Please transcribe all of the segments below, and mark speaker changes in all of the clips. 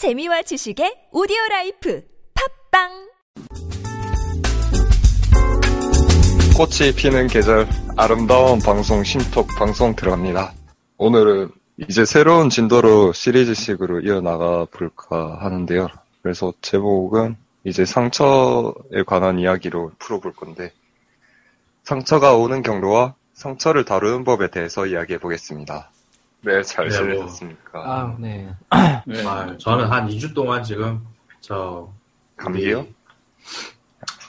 Speaker 1: 재미와 지식의 오디오 라이프 팟빵
Speaker 2: 꽃이 피는 계절 아름다운 방송 심톡 방송 들어갑니다. 오늘은 이제 새로운 진도로 시리즈식으로 이어나가 볼까 하는데요. 그래서 제목은 이제 상처에 관한 이야기로 풀어볼 건데 상처가 오는 경로와 상처를 다루는 법에 대해서 이야기해 보겠습니다. 네, 잘
Speaker 3: 네, 뭐.
Speaker 2: 지내셨습니까?
Speaker 4: 아, 네.
Speaker 3: 네. 아, 저는 한 2주 동안 지금 저
Speaker 2: 감기요?
Speaker 3: 우리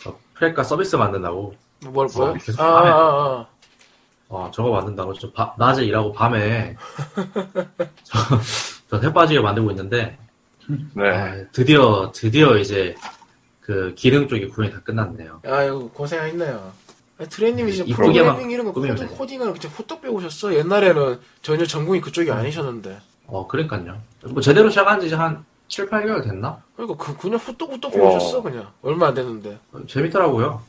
Speaker 3: 저 프레카 서비스 만든다고
Speaker 5: 뭘 뭐요?
Speaker 3: 어, 계속
Speaker 5: 아,
Speaker 3: 밤에.
Speaker 5: 아, 아.
Speaker 3: 어, 저거 만든다고 저 바- 낮에 일하고 밤에 저, 저 햇빠지게 만들고 있는데
Speaker 2: 네.
Speaker 3: 아, 드디어 드디어 이제 그 기능 쪽이 구현이 다 끝났네요.
Speaker 5: 아유 고생했네요. 트레이님이 진짜
Speaker 3: 이쁘게만
Speaker 5: 프로그래밍 이런 거 코딩,
Speaker 3: 돼.
Speaker 5: 코딩을 진짜 호떡 배우셨어. 옛날에는 전혀 전공이 그쪽이 아니셨는데.
Speaker 3: 어, 그러니까요. 뭐 제대로 시작한 지 이제 한 7, 8개월 됐나?
Speaker 5: 그러니까 그 그냥 호떡호떡
Speaker 2: 와.
Speaker 5: 배우셨어 그냥 얼마 안 됐는데.
Speaker 3: 어, 재밌더라고요.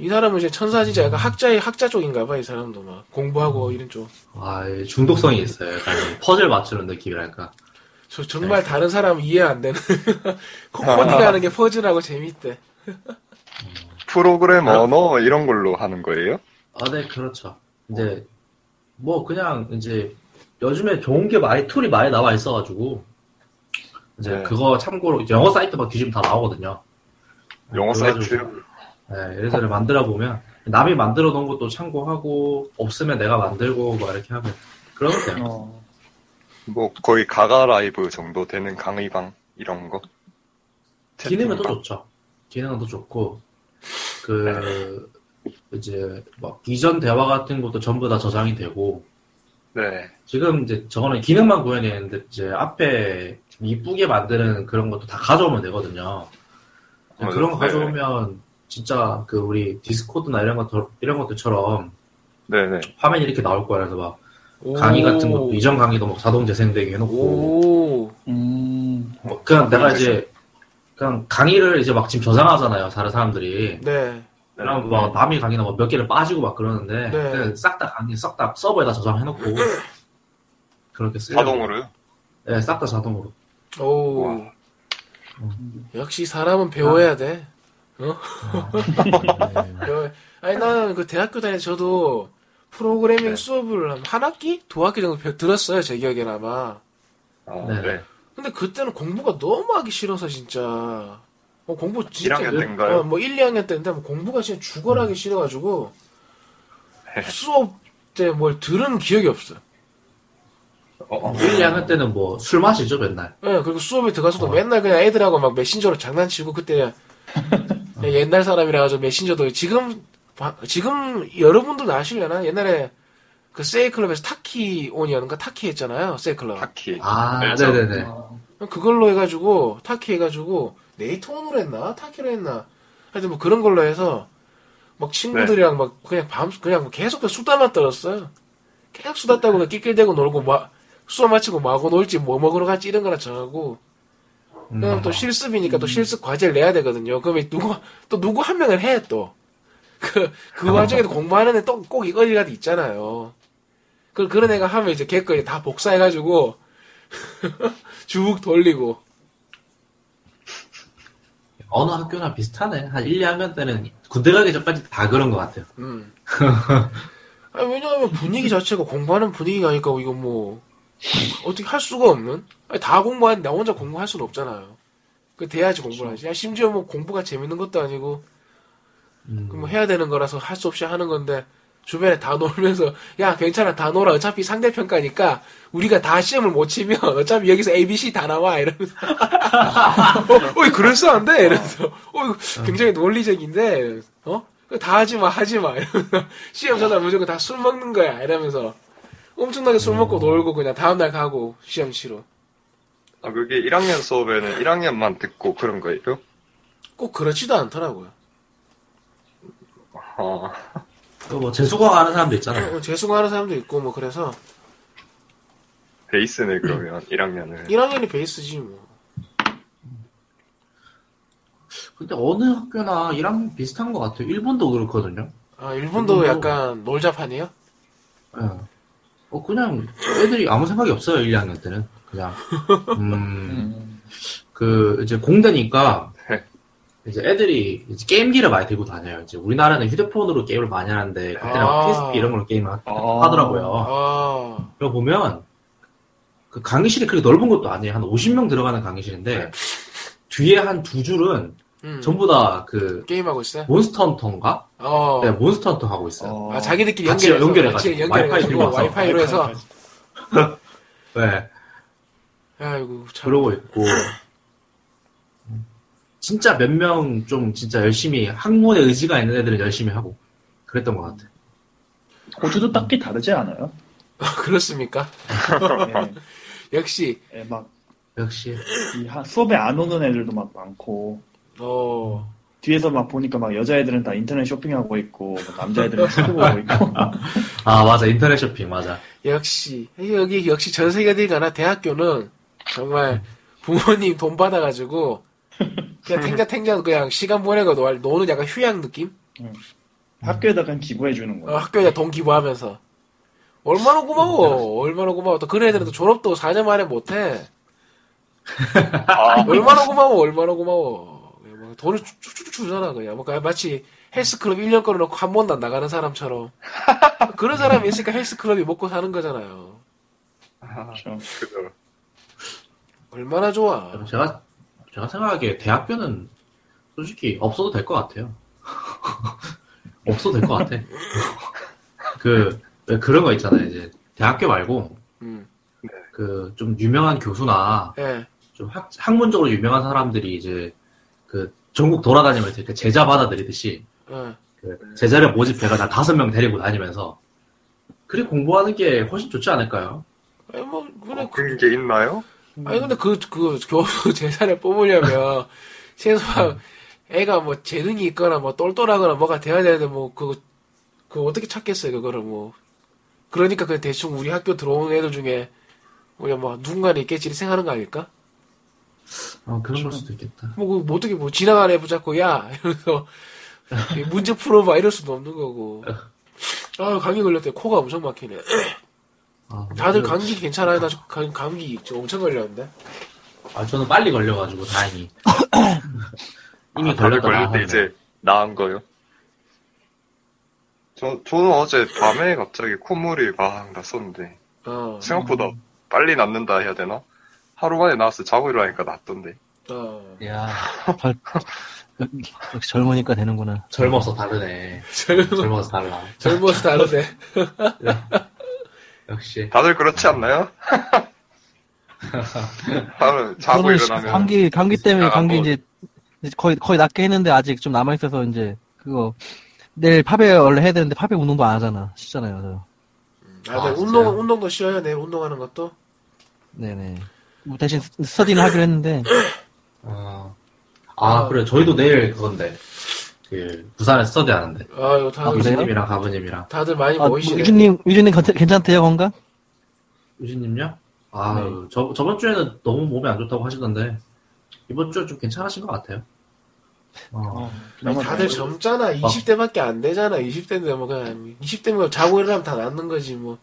Speaker 5: 이 사람은 이제 천사 진짜 약간 학자의 학자 쪽인가 봐 이 사람도 막 공부하고 이런 쪽.
Speaker 3: 아, 이 중독성이 있어요. 약간 퍼즐 맞추는 느낌이랄까.
Speaker 5: 저 정말 다른 사람 이해 안 되는 코- 코딩하는 게 퍼즐하고 재밌대.
Speaker 2: 프로그램 언어 이런 걸로 하는 거예요?
Speaker 3: 아, 네, 그렇죠. 이제, 뭐, 그냥, 이제, 요즘에 좋은 게 많이, 툴이 많이 나와 있어가지고, 이제,
Speaker 2: 네.
Speaker 3: 그거 참고로, 이제 영어 사이트 막 뒤지면 다 나오거든요.
Speaker 2: 영어 사이트요?
Speaker 3: 네, 예를 들어 만들어 보면, 남이 만들어 놓은 것도 참고하고, 없으면 내가 만들고, 뭐, 이렇게 하면, 그러면 돼요.
Speaker 2: 뭐 거의 가가 라이브 정도 되는 강의방 이런 거?
Speaker 3: 기능은 또? 좋죠. 기능은 또 좋고, 그, 이제, 막, 이전 대화 같은 것도 전부 다 저장이 되고,
Speaker 2: 네.
Speaker 3: 지금 이제 저거는 기능만 구현이 했는데 이제 앞에 좀 이쁘게 만드는 그런 것도 다 가져오면 되거든요.
Speaker 2: 맞아요.
Speaker 3: 그런 거
Speaker 2: 네.
Speaker 3: 가져오면 진짜 그 우리 디스코드나 이런 것 이런 것들처럼
Speaker 2: 네네.
Speaker 3: 화면이 이렇게 나올 거야. 그래서 막
Speaker 5: 오.
Speaker 3: 강의 같은 것도 이전 강의도 막 자동 재생되게 해놓고
Speaker 5: 오.
Speaker 4: 음,
Speaker 3: 뭐 그냥 내가 이제 그냥 강의를 이제 막 지금 저장하잖아요. 다른 사람들이.
Speaker 5: 네.
Speaker 3: 그럼 막 남이 강의나 뭐몇 개를 빠지고 막 그러는데
Speaker 5: 네.
Speaker 3: 그냥 싹다 강의 싹 다 서버에다 저장해놓고 그렇게 쓰
Speaker 2: 자동으로요?
Speaker 3: 네, 싹 다 자동으로.
Speaker 5: 오.
Speaker 2: 와.
Speaker 5: 역시 사람은 배워야 돼.
Speaker 3: 네.
Speaker 5: 배워- 아니 나는 그 대학교 다닐 때 저도 프로그래밍
Speaker 2: 네.
Speaker 5: 수업을 한, 한 학기, 두 학기 정도 배- 들었어요 제 기억에는 아마.
Speaker 2: 아,
Speaker 3: 네.
Speaker 2: 네.
Speaker 5: 근데 그때는 공부가 너무 하기 싫어서 진짜. 어, 공부 진짜.
Speaker 2: 1학년 때인가요?
Speaker 5: 어, 뭐 1, 2학년 때인데 뭐 공부가 진짜 죽어라 하기 싫어가지고
Speaker 2: 네.
Speaker 5: 수업 때 뭘 들은 기억이 없어요.
Speaker 2: 어, 어.
Speaker 3: 1, 2학년 때는 뭐 술 마시죠 맨날.
Speaker 5: 예, 그리고 수업에 들어가서도
Speaker 3: 어.
Speaker 5: 맨날 그냥 애들하고 막 메신저로 장난치고 그때 옛날 사람이라 가지고 메신저도 지금 바- 지금 여러분들도 아시려나? 옛날에 그 세이클럽에서 타키 온이었는가 타키 했잖아요. 세이클럽.
Speaker 2: 타키.
Speaker 3: 아,
Speaker 2: 네, 저-
Speaker 3: 네네네.
Speaker 5: 그걸로 해가지고 타키 해가지고 네이트 온으로 했나 타키로 했나 하여튼 뭐 그런 걸로 해서 막 친구들이랑 막 그냥 밤 그냥 뭐 계속 그 수다만 떨었어요 계속 수다 떨고 낄낄대고 놀고 막 수업 마치고 마구 놀지 뭐 먹으러 갈지 이런 거나 정하고 그다음
Speaker 3: 음.
Speaker 5: 또 실습이니까 또 실습 과제를 내야 되거든요 그러면 누구 또 누구 한 명을 해 또 그, 그 와중에도 공부하는 애 또 꼭 이거리라도 있잖아요. 그, 그런 애가 하면 이제 걔거다 복사해가지고, 쭉 돌리고.
Speaker 3: 어느 학교나 비슷하네. 한 1, 2학년 때는 군대 가기 전까지 다 그런 것 같아요.
Speaker 5: 음. 아니, 왜냐하면 분위기 자체가 공부하는 분위기가 아니까 이거 뭐 어떻게 할 수가 없는? 아니, 다 공부하는데 나 혼자 공부할 수는 없잖아요. 그 돼야지 공부를 하지. 야, 심지어 뭐 공부가 재밌는 것도 아니고
Speaker 3: 음.
Speaker 5: 그뭐 해야 되는 거라서 할 수 없이 하는 건데 주변에 다 놀면서 야 괜찮아 다 놀아. 어차피 상대평가니까 우리가 다 시험을 못 치면 어차피 여기서 A, B, C 다 나와. 이러면서. 어, 어이 그럴싸한데? 이러면서. 어 굉장히 논리적인데 어? 다 하지 마 하지 마. 이러면서 시험 전날 무조건 다 술 먹는 거야. 이러면서 엄청나게 술 먹고 놀고 그냥 다음날 가고 시험 치러.
Speaker 2: 아, 그게 1학년 수업에는 1학년만 듣고 그런 거예요?
Speaker 5: 꼭 그렇지도 않더라고요.
Speaker 2: 아,
Speaker 3: 그 뭐 재수강 하는 사람도 있잖아요.
Speaker 5: 어, 재수강하는 사람도 있고 뭐 그래서
Speaker 2: 베이스네, 그러면, 1학년을.
Speaker 5: 1학년이 베이스지 뭐
Speaker 3: 근데 어느 학교나 1학년 비슷한 것 같아요. 일본도 그렇거든요.
Speaker 5: 아, 일본도
Speaker 3: 일본도-
Speaker 5: 약간 놀자판이에요?
Speaker 3: 예. 어, 그냥 애들이 아무 생각이 없어요, 1, 2학년 때는. 그냥, 음, 그 이제 공대니까
Speaker 2: 네.
Speaker 3: 이제 애들이 이제 게임기를 많이 들고 다녀요. 이제 우리나라는 휴대폰으로 게임을 많이 하는데 그때는
Speaker 5: 아.
Speaker 3: PSP 이런 걸로 게임을 하-
Speaker 2: 아.
Speaker 3: 하더라고요.
Speaker 5: 아,
Speaker 3: 그거 보면 그 강의실이 그렇게 넓은 것도 아니에요. 한 50명 들어가는 강의실인데
Speaker 2: 네.
Speaker 3: 뒤에 한 두 줄은
Speaker 5: 음.
Speaker 3: 전부 다 그
Speaker 5: 게임하고 있어요?
Speaker 3: 몬스터 헌터인가?
Speaker 5: 어.
Speaker 3: 네, 몬스터 헌터 하고 있어요.
Speaker 2: 어.
Speaker 5: 아, 자기들끼리 연결해서,
Speaker 3: 연결해가지고,
Speaker 5: 같이 연결해가지고
Speaker 3: 와이파이
Speaker 5: 와이파이로 해서.
Speaker 3: 네,
Speaker 5: 아이고, 참.
Speaker 3: 그러고 있고 진짜 몇 명 좀 진짜 열심히 학문에 의지가 있는 애들은 열심히 하고 그랬던 것 같아.
Speaker 4: 호주도 딱히 다르지 않아요?
Speaker 5: 그렇습니까?
Speaker 4: 예,
Speaker 5: 역시,
Speaker 4: 예, 막,
Speaker 3: 역시
Speaker 4: 수업에 안 오는 애들도 막 많고,
Speaker 5: 어,
Speaker 4: 뒤에서 막 보니까 막 여자애들은 다 인터넷 쇼핑하고 있고, 뭐 남자애들은 축구 보고 있고.
Speaker 3: 아 맞아 인터넷 쇼핑 맞아.
Speaker 5: 역시. 여기, 역시 전 세계 어딜 가나 대학교는 정말 부모님 돈 받아가지고, 그냥 탱자탱자 그냥 시간 보내고 노, 노는 약간 휴양 느낌?
Speaker 4: 학교에다가 기부해주는
Speaker 5: 어,
Speaker 4: 거야.
Speaker 5: 학교에 돈 기부하면서. 얼마나 고마워. 얼마나 고마워. 또 그런 애들은 또 졸업도 4년 만에 못해.
Speaker 2: 아,
Speaker 5: 얼마나 고마워. 얼마나 고마워. 뭐 돈을 쭉쭉쭉 주잖아, 그냥. 뭐, 그냥 마치 헬스클럽 1년 걸어놓고 한 번도 안 나가는 사람처럼. 그런 사람이 있으니까 헬스클럽이 먹고 사는 거잖아요.
Speaker 4: 그렇죠.
Speaker 2: 그죠.
Speaker 5: 얼마나 좋아.
Speaker 3: 제가 제가 생각하기에 대학교는 솔직히 없어도 될 것 같아요. 없어도 될 것 같아. 그, 왜 그런 거 있잖아요. 이제 대학교 말고
Speaker 5: 음.
Speaker 3: 그 좀 유명한 교수나
Speaker 5: 예.
Speaker 3: 좀 학, 학문적으로 유명한 사람들이 이제 그 전국 돌아다니면서 이렇게 제자 받아들이듯이
Speaker 5: 예.
Speaker 3: 그 제자를 모집해가 한 다섯 명 데리고 다니면서 그렇게 공부하는 게 훨씬 좋지 않을까요?
Speaker 5: 아니, 뭐, 그래.
Speaker 2: 어, 그런 게 있나요?
Speaker 5: 아니, 근데 그, 그, 교수 제사를 뽑으려면, 최소한, 애가 뭐, 재능이 있거나, 뭐, 똘똘하거나, 뭐가 돼야 되는데, 뭐, 그, 그, 어떻게 찾겠어요, 그거를, 뭐. 그러니까, 그, 대충 우리 학교 들어오는 애들 중에, 우리가 뭐, 누군가는 있겠지, 생각하는 거 아닐까?
Speaker 3: 어, 그런 걸 수도 있겠다.
Speaker 5: 뭐, 그, 뭐 어떻게, 뭐, 지나가는 애 붙잡고, 야! 이러면서, 이 문제 풀어봐, 이럴 수도 없는 거고. 아, 감기 걸렸대. 코가 엄청 막히네.
Speaker 3: 아,
Speaker 5: 다들
Speaker 3: 그-
Speaker 5: 감기 괜찮아요? 나 감- 감기 엄청 걸렸는데.
Speaker 3: 아, 저는 빨리 걸려가지고 다행히. 이미
Speaker 2: 아, 다들
Speaker 3: 걸렸다
Speaker 2: 걸릴 때. 이제 나은 거요. 저, 저는 어제 밤에 갑자기 콧물이 막 났었는데,
Speaker 5: 어,
Speaker 2: 생각보다 빨리 낫는다 해야 되나? 하루 만에 나왔어. 자고 일어나니까 낫던데.
Speaker 5: 어.
Speaker 6: 야, 절, 역시 젊으니까 되는구나.
Speaker 3: 젊어서 다르네.
Speaker 5: 젊,
Speaker 3: 젊어서 달라.
Speaker 5: 젊어서 다르네.
Speaker 3: 역시.
Speaker 2: 다들 그렇지 않나요? 하루 자고 일어나면.
Speaker 6: 감기, 감기 때문에
Speaker 2: 아,
Speaker 6: 감기
Speaker 2: 뭐.
Speaker 6: 이제 이제 거의, 거의 낫게 했는데 아직 좀 남아있어서 이제 그거 내일 팝에 원래 해야 되는데 팝에 운동도 안 하잖아. 쉬잖아요. 저.
Speaker 5: 아, 네,
Speaker 3: 아,
Speaker 5: 운동,
Speaker 3: 진짜요?
Speaker 5: 운동도 쉬어요, 내일 운동하는 것도.
Speaker 6: 네네. 뭐 대신 스터디는 하기로 했는데
Speaker 3: 아, 아, 그래. 저희도 내일 그건데. 그, 부산에 스터디 하는데.
Speaker 5: 아, 이거 다들,
Speaker 6: 그래요?
Speaker 3: 유진님이랑 가부님이랑.
Speaker 5: 다들 많이
Speaker 6: 아, 뭐
Speaker 5: 모이시네.
Speaker 6: 유진님, 유진님 괜찮- 괜찮대요 건강?
Speaker 3: 유진님요? 아,
Speaker 6: 네.
Speaker 3: 저, 저번 주에는 너무 몸이 안 좋다고 하시던데. 이번 주에 좀 괜찮으신 것 같아요. 어.
Speaker 5: 아니,
Speaker 4: 그나마
Speaker 5: 다들. 젊잖아. 20대밖에 안 되잖아. 20대인데 뭐 그냥 20대면 자고 일어나면 다 낫는 거지 뭐.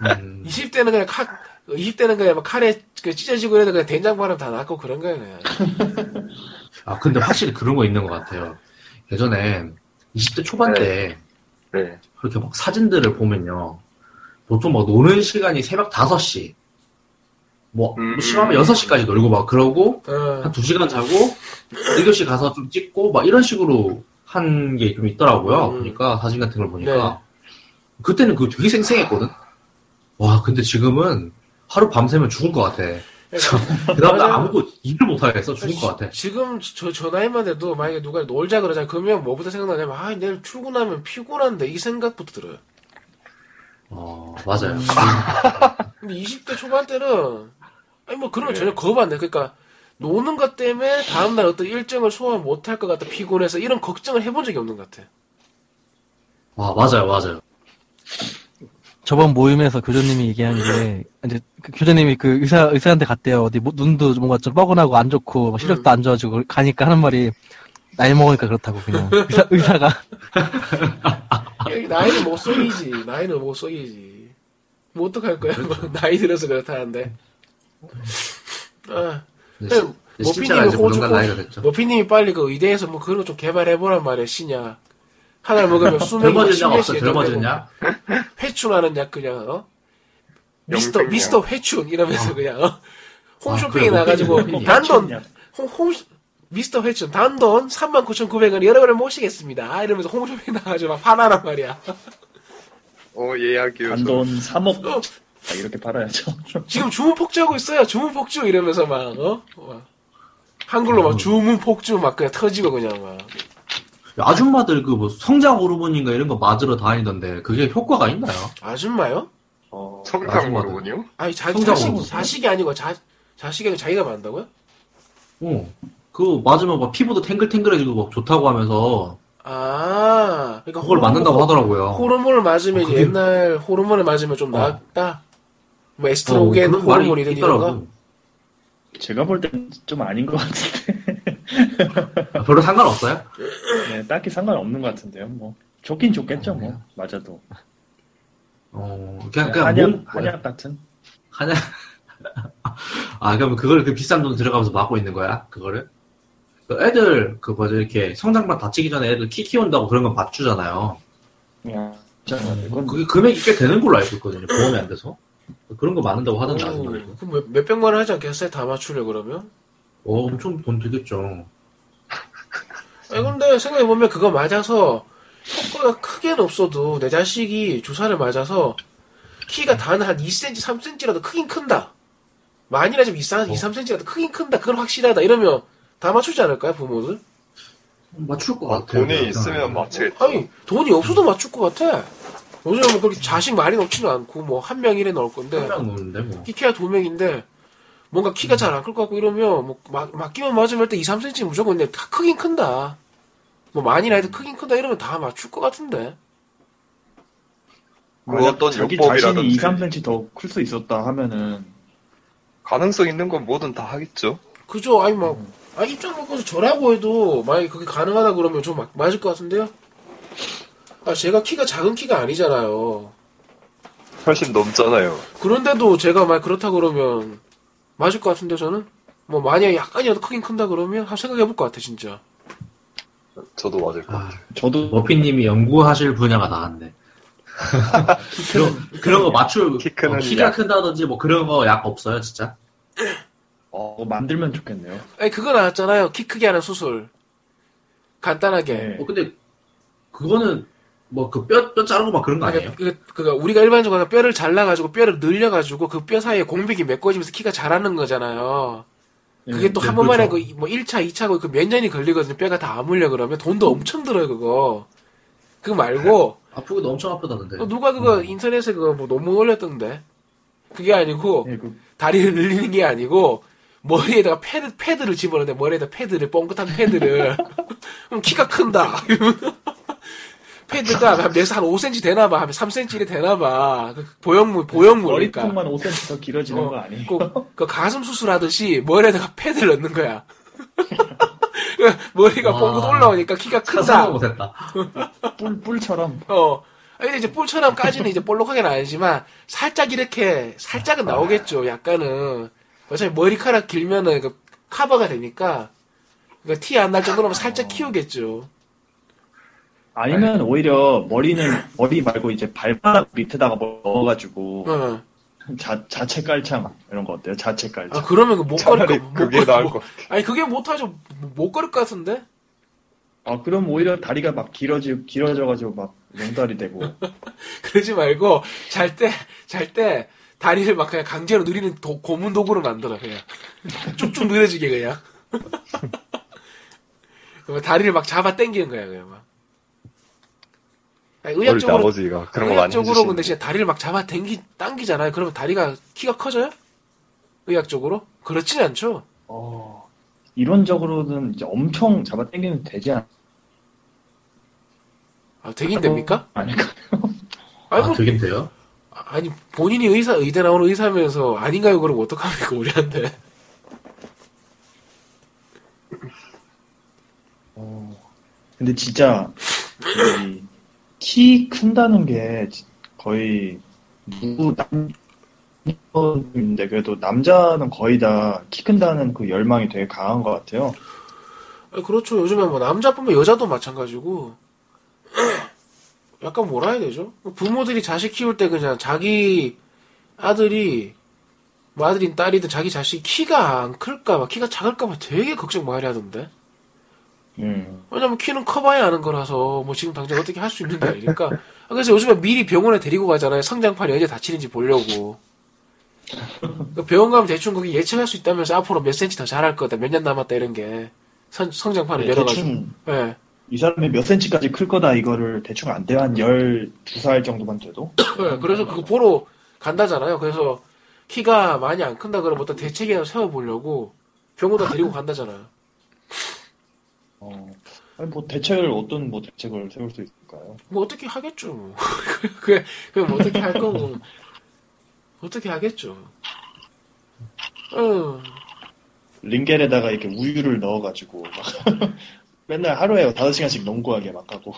Speaker 3: 음,
Speaker 5: 20대는 그냥 칼 20대는 그냥 막 칼에 그 찢어지고 이래도 그냥 된장 바르면 다 낫고 그런 거야 그냥.
Speaker 3: 아, 근데 확실히 그런 거 있는 것 같아요. 예전에 20대 초반 때
Speaker 2: 네.
Speaker 3: 그렇게 막 사진들을 보면요. 보통 막 노는 시간이 새벽 5시. 뭐,
Speaker 2: 음.
Speaker 3: 심하면 6시까지 놀고 막 그러고,
Speaker 5: 어.
Speaker 3: 한 2시간 자고, 1교시 가서 좀 찍고, 막 이런 식으로 한 게 좀 있더라고요.
Speaker 5: 음.
Speaker 3: 보니까, 사진 같은 걸 보니까.
Speaker 5: 네.
Speaker 3: 그때는 그거 되게 생생했거든? 와, 근데 지금은 하루 밤새면 죽을 것 같아. 그 다음날
Speaker 5: 맞아요.
Speaker 3: 아무도 일을 못 하겠어. 죽을 것 같아.
Speaker 5: 지금 저, 저 나이만 돼도 만약에 누가 놀자 그러자 그러면 뭐부터 생각나냐면 아 내일 출근하면 피곤한데 이 생각부터 들어요.
Speaker 3: 어, 맞아요.
Speaker 5: 근데 20대 초반 때는 아니 뭐 그런 거
Speaker 2: 네.
Speaker 5: 전혀 겁안 나. 그러니까 노는 것 때문에 다음날 어떤 일정을 소화 못할 것 같다 피곤해서 이런 걱정을 해본 적이 없는 것 같아.
Speaker 3: 아, 맞아요, 맞아요.
Speaker 6: 저번 모임에서 교수님이 얘기한 게 이제 그 교수님이 그 의사 의사한테 갔대요. 어디 뭐- 눈도 뭔가 좀 뻐근하고 안 좋고 막 시력도 안 좋아지고 가니까 하는 말이 나이 먹으니까 그렇다고 그냥 의사 의사가
Speaker 5: 야, 나이는 못 속이지. 나이는 못 속이지. 뭐 어떡할 거야. 뭐 나이 들어서 그렇다는데. 아,
Speaker 3: 근데
Speaker 5: 뭐
Speaker 3: 이제
Speaker 5: 호주
Speaker 3: 무등간 나이가 됐죠.
Speaker 5: 머피님이 빨리 그 의대에서 뭐 그런 거 좀 개발해보란 말이야, 신약. 하나를 먹으면 수명이
Speaker 3: 젊어진 약 없어,
Speaker 5: 10년씩
Speaker 3: 젊어진 약?
Speaker 5: 회춘하는 약 그냥, 어? 미스터. 미스터 회춘 이러면서 그냥, 어? 홈쇼핑에
Speaker 3: 그래,
Speaker 5: 나가지고. 단돈,
Speaker 4: 약.
Speaker 5: 홈, 홈, 미스터 회춘 단돈 39,900원 여러분을 모시겠습니다. 이러면서 홈쇼핑 나가지고 막 파나란 말이야.
Speaker 2: 어, 예약이요.
Speaker 4: 단돈 3억 아, 이렇게 팔아야죠.
Speaker 5: 지금 주문 폭주하고 있어요. 주문 폭주 이러면서 막, 어? 막 한글로 막 주문 폭주 막 그냥 터지고 그냥 막.
Speaker 3: 아줌마들 그 뭐 성장 호르몬인가 이런 거 맞으러 다니던데 그게 효과가 있나요?
Speaker 5: 아줌마요?
Speaker 4: 어,
Speaker 2: 성장 호르몬이요?
Speaker 5: 아니, 자,
Speaker 3: 성장
Speaker 5: 자식,
Speaker 3: 호르몬.
Speaker 5: 자식이 아니고 자, 자식이 아니고 자기가 만다고요?
Speaker 3: 어. 그 맞으면 막 피부도 탱글탱글해지고 막 좋다고 하면서
Speaker 5: 아, 그러니까
Speaker 3: 그걸 맞는다고 하더라고요.
Speaker 5: 호르몬을 맞으면
Speaker 3: 어, 그게-
Speaker 5: 옛날 호르몬을 맞으면 좀
Speaker 3: 어.
Speaker 5: 낫다. 뭐 에스트로겐
Speaker 3: 어,
Speaker 5: 호르몬이든 이런 거.
Speaker 3: 있더라고.
Speaker 4: 제가 볼 땐 좀 아닌 것 같은데.
Speaker 3: 아, 별로 상관없어요?
Speaker 4: 네, 딱히 상관없는 것 같은데요. 뭐 좋긴 좋겠죠, 뭐 맞아도.
Speaker 3: 어, 그냥, 그냥
Speaker 4: 한약,
Speaker 3: 몸,
Speaker 4: 한약 같은.
Speaker 3: 한약. 아, 그럼 그걸 그 비싼 돈 들어가면서 맞고 있는 거야? 그거를? 그 애들, 그 뭐죠, 이렇게 성장반 다치기 전에 애들 키 키운다고 그런 거 맞추잖아요.
Speaker 4: 그냥 진짜 이건
Speaker 3: 그게 금액이 꽤 되는 걸로 알고 있거든요. 보험이 안 돼서. 그런 거 맞는다고 하던데,
Speaker 5: 오,
Speaker 3: 아줌마들도.
Speaker 5: 그럼 몇, 몇백만 원 하지 않겠어요? 다 맞추려 그러면?
Speaker 3: 어, 엄청 돈 들겠죠.
Speaker 5: 아니, 근데 생각해보면 그거 맞아서 효과가 크게는 없어도 내 자식이 주사를 맞아서 키가 단 한 2cm, 3cm라도 크긴 큰다. 만이나 좀 이상, 2, 3cm라도 크긴 큰다. 그건 확실하다. 이러면 다 맞추지 않을까요, 부모들?
Speaker 3: 맞출 것
Speaker 2: 아,
Speaker 3: 같아요.
Speaker 2: 돈이. 있으면 맞추겠죠.
Speaker 5: 아니, 돈이 없어도 맞출 것 같아. 요즘은 뭐 그렇게 자식 많이 넣지는 않고, 뭐, 한 명 이래 넣을 건데,
Speaker 3: 한명 놓는데, 뭐.
Speaker 5: 키키야 두 명인데, 뭔가 키가 잘 안 클 것 같고 이러면, 뭐, 막, 맞기만 맞으면 일단 2, 3cm 무조건 근데 다 크긴 큰다. 뭐, 많이나 해도 크긴 큰다 이러면 다 맞출 것 같은데.
Speaker 2: 그
Speaker 4: 만약
Speaker 2: 어떤
Speaker 4: 자기. 자신이 2, 3cm 더 클 수 있었다 하면은
Speaker 2: 가능성 있는 건 뭐든 다 하겠죠.
Speaker 5: 그죠? 아니, 막, 아, 입장 바꿔서 저라고 해도, 만약에 그게 가능하다 그러면 좀 막, 맞을 것 같은데요? 아, 제가 키가 작은 키가 아니잖아요.
Speaker 2: 훨씬 넘잖아요.
Speaker 5: 그런데도 제가 막 그렇다 그러면, 맞을 것 같은데, 저는? 뭐, 만약에 약간이라도 크긴 큰다 그러면, 한번 생각해 볼 것 같아, 진짜.
Speaker 2: 저도 맞을 것
Speaker 3: 아,
Speaker 2: 같아요.
Speaker 4: 저도
Speaker 3: 머피님이 연구하실 분야가 나왔네. 그런, 그런 거 맞출,
Speaker 2: 키 크는
Speaker 3: 어, 키가
Speaker 2: 약.
Speaker 3: 큰다든지 뭐 그런 거 약 없어요, 진짜?
Speaker 4: 어, 만들면 좋겠네요.
Speaker 5: 아니, 그거 나왔잖아요. 키 크게 하는 수술. 간단하게.
Speaker 4: 네.
Speaker 3: 어, 근데, 그거는, 뭐, 그 뼈, 뼈 자르고 막 그런 거 아니에요?
Speaker 5: 그, 그, 우리가 일반적으로 뼈를 잘라가지고 뼈를 늘려가지고 그 뼈 사이에 공백이 메꿔지면서 키가 자라는 거잖아요. 그게 또
Speaker 3: 네,
Speaker 5: 한 번만에 그,
Speaker 3: 그렇죠.
Speaker 5: 뭐 1차, 2차, 그몇 년이 걸리거든요. 뼈가 다 아물려 그러면 돈도 엄청 들어요, 그거. 그거 말고,
Speaker 3: 아프기도 엄청 아프다던데.
Speaker 5: 또 누가 그거 인터넷에 그거 뭐 논문 올렸던데. 그게 아니고,
Speaker 4: 네, 그
Speaker 5: 다리를 늘리는 게 아니고, 머리에다가 패드, 패드를 집어넣는데, 머리에다 패드를, 뻥긋한 패드를. 그럼 키가 큰다. 패드가 한 매서 한 5cm 되나봐. 한 3cm 이 되나봐. 그 보형물, 보형물이니까.
Speaker 4: 머리통만 5cm 더 길어지는
Speaker 5: 어,
Speaker 4: 거 아니에요?
Speaker 5: 그, 그 가슴 수술하듯이 머리에다가 패드를 넣는 거야. 그 머리가
Speaker 3: 와.
Speaker 5: 뻥긋 올라오니까 키가 크다.
Speaker 3: 못했다.
Speaker 4: 뿔, 뿔처럼.
Speaker 5: 어. 아니, 근데 이제 뿔처럼까지는 이제 볼록하게는 아니지만, 살짝 이렇게, 살짝은 나오겠죠, 약간은. 어차피 머리카락 길면은 그 커버가 되니까, 그러니까 티 안 날 정도로만 살짝 키우겠죠.
Speaker 4: 아니면 오히려 머리는, 머리 말고 이제 발바닥 밑에다가 뭐 넣어가지고,
Speaker 5: 어.
Speaker 4: 자, 자체 깔창, 이런 거 어때요? 자체 깔창.
Speaker 5: 아, 그러면 그 목걸이, 거-
Speaker 2: 그게 나을
Speaker 5: 목-
Speaker 2: 것 같아요.
Speaker 5: 아니, 그게 못하죠. 목걸이 같은데?
Speaker 4: 아, 그럼 오히려 다리가 막 길어지, 길어져가지고 막 롱다리 되고.
Speaker 5: 그러지 말고, 잘 때, 잘 때, 다리를 막 그냥 강제로 누리는 도- 고문 도구로 만들어, 그냥. 쭉쭉 늘어지게, 그냥. 그러면 다리를 막 잡아 당기는 거야, 그냥 막.
Speaker 2: 때
Speaker 5: 의학적으로,
Speaker 2: 아버지가 그런 거 많이
Speaker 5: 의학적으로. 근데 진짜 다리를 막 잡아 당기, 당기잖아요. 그러면 다리가 키가 커져요? 의학적으로? 그렇진 않죠.
Speaker 4: 어, 이론적으로는 이제 엄청 잡아 당기면 되지 않,
Speaker 5: 아, 되긴 됩니까?
Speaker 4: 아닐까요?
Speaker 5: 아니,
Speaker 3: 아,
Speaker 5: 뭐,
Speaker 3: 되긴 돼요?
Speaker 5: 아니, 본인이 의사, 의대 나오는 의사면서 아닌가요? 그럼 어떡합니까, 우리한테.
Speaker 4: 근데 진짜 이 키 큰다는 게 거의 누구 남 인데 그래도 남자는 거의 다 키 큰다는 그 열망이 되게 강한 것 같아요.
Speaker 5: 아, 그렇죠. 요즘에 뭐 남자뿐만 여자도 마찬가지고 약간 뭐라 해야 되죠? 부모들이 자식 키울 때 그냥 자기 아들이 뭐 아들인 딸이든 자기 자식 키가 안 클까봐 키가 작을까봐 되게 걱정 많이 하던데.
Speaker 4: 음.
Speaker 5: 왜냐면 키는 커봐야 아는 거라서 뭐 지금 당장 어떻게 할 수 있는 게 아니니까. 아, 그래서 요즘에 미리 병원에 데리고 가잖아요. 성장판이 언제 다치는지 보려고. 그 병원 가면 대충 거기 예측할 수 있다면서 앞으로 몇 센치 더 자랄 거다, 몇 년 남았다 이런 게 성, 성장판을
Speaker 4: 네,
Speaker 5: 열어가지고. 예.
Speaker 4: 이 사람이 몇 센치까지 클 거다 이거를 대충 안 돼요. 한 12살 정도만 돼도.
Speaker 5: 네, 그래서 그거 보러 간다잖아요. 그래서 키가 많이 안 큰다 그러면 어떤 대책이라도 세워보려고 병원에 데리고 간다잖아요.
Speaker 4: 어, 아니 뭐 대책을 어떤 뭐 대책을 세울 수 있을까요?
Speaker 5: 뭐 어떻게 하겠죠. 뭐. 그게 그게 뭐 어떻게 할 거고 어떻게 하겠죠. 어,
Speaker 4: 링겔에다가 이렇게 우유를 넣어가지고 막 맨날 하루에 다섯 시간씩 농구하게 막 하고.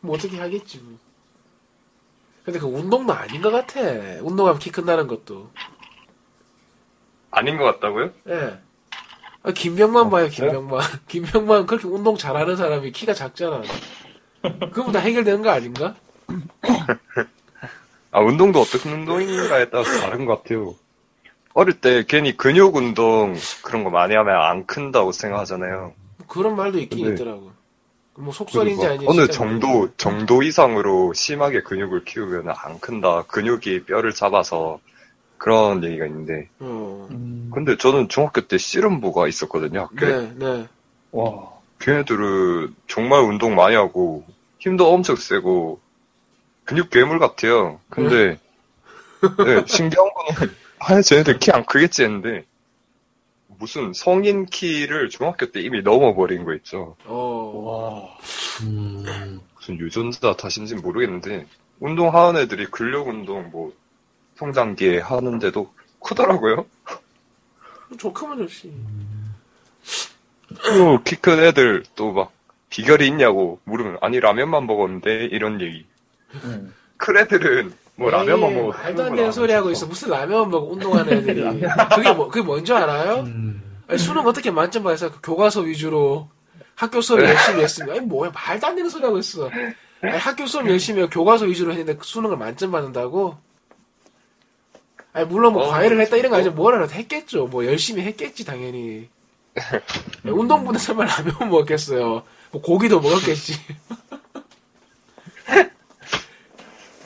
Speaker 5: 뭐 어떻게 하겠지. 뭐. 근데 그 운동도 아닌 것 같아. 운동하면 키 큰다는 것도.
Speaker 2: 아닌 것 같다고요?
Speaker 5: 예. 아, 김병만 봐요, 김병만. 김병만 그렇게 운동 잘하는 사람이 키가 작잖아. 그러면 다 해결되는 거 아닌가?
Speaker 2: 아, 운동도 어떤 운동인가에 따라서 다른 것 같아요. 어릴 때 괜히 근육 운동 그런 거 많이 하면 안 큰다고 생각하잖아요.
Speaker 5: 그런 말도 있긴
Speaker 2: 근데-
Speaker 5: 있더라고. 뭐 속설인지 아닌지.
Speaker 2: 어느 정도, 정도 이상으로 심하게 근육을 키우면 안 큰다. 근육이 뼈를 잡아서 그런 얘기가 있는데.
Speaker 5: 어.
Speaker 2: 근데 저는 중학교 때 씨름부가 있었거든요, 학교에.
Speaker 5: 네, 네.
Speaker 4: 와.
Speaker 2: 걔네들은 정말 운동 많이 하고 힘도 엄청 세고 근육 괴물 같아요. 근데 네, 신기한 거는 아 쟤네들 키 안 크겠지 했는데 무슨 성인 키를 중학교 때 이미 넘어버린 거 있죠.
Speaker 5: 어.
Speaker 4: 와.
Speaker 3: 음,
Speaker 2: 무슨 유전자 탓인지는 모르겠는데 운동하는 애들이 근력 운동 뭐 성장기에 하는데도 크더라고요.
Speaker 5: 저 크면 좋지.
Speaker 2: 또키큰 애들 또 막 비결이 있냐고 물으면 아니 라면만 먹었는데 이런 얘기.
Speaker 4: 음.
Speaker 2: 큰 애들은 뭐 라면만 먹어.
Speaker 5: 말도 안 되는 소리 하고 있어. 무슨 라면 먹고 운동하는 애들이. 그게 뭐, 그게 뭔지 알아요?
Speaker 3: 음,
Speaker 5: 아니, 수능 어떻게 만점 받아서 그 교과서 위주로 학교 수업 열심히 했으면, 아니, 뭐야, 말도 안 되는 소리 하고 있어. 아니, 학교 수업 열심히 하고 교과서 위주로 했는데 그 수능을 만점 받는다고? 아니, 물론 뭐
Speaker 2: 어,
Speaker 5: 과외를 했다 이런 거 아니죠. 뭐라도 했겠죠. 뭐 열심히 했겠지, 당연히. 아니, 운동부는 설마 라면 먹겠어요. 뭐 고기도 먹었겠지.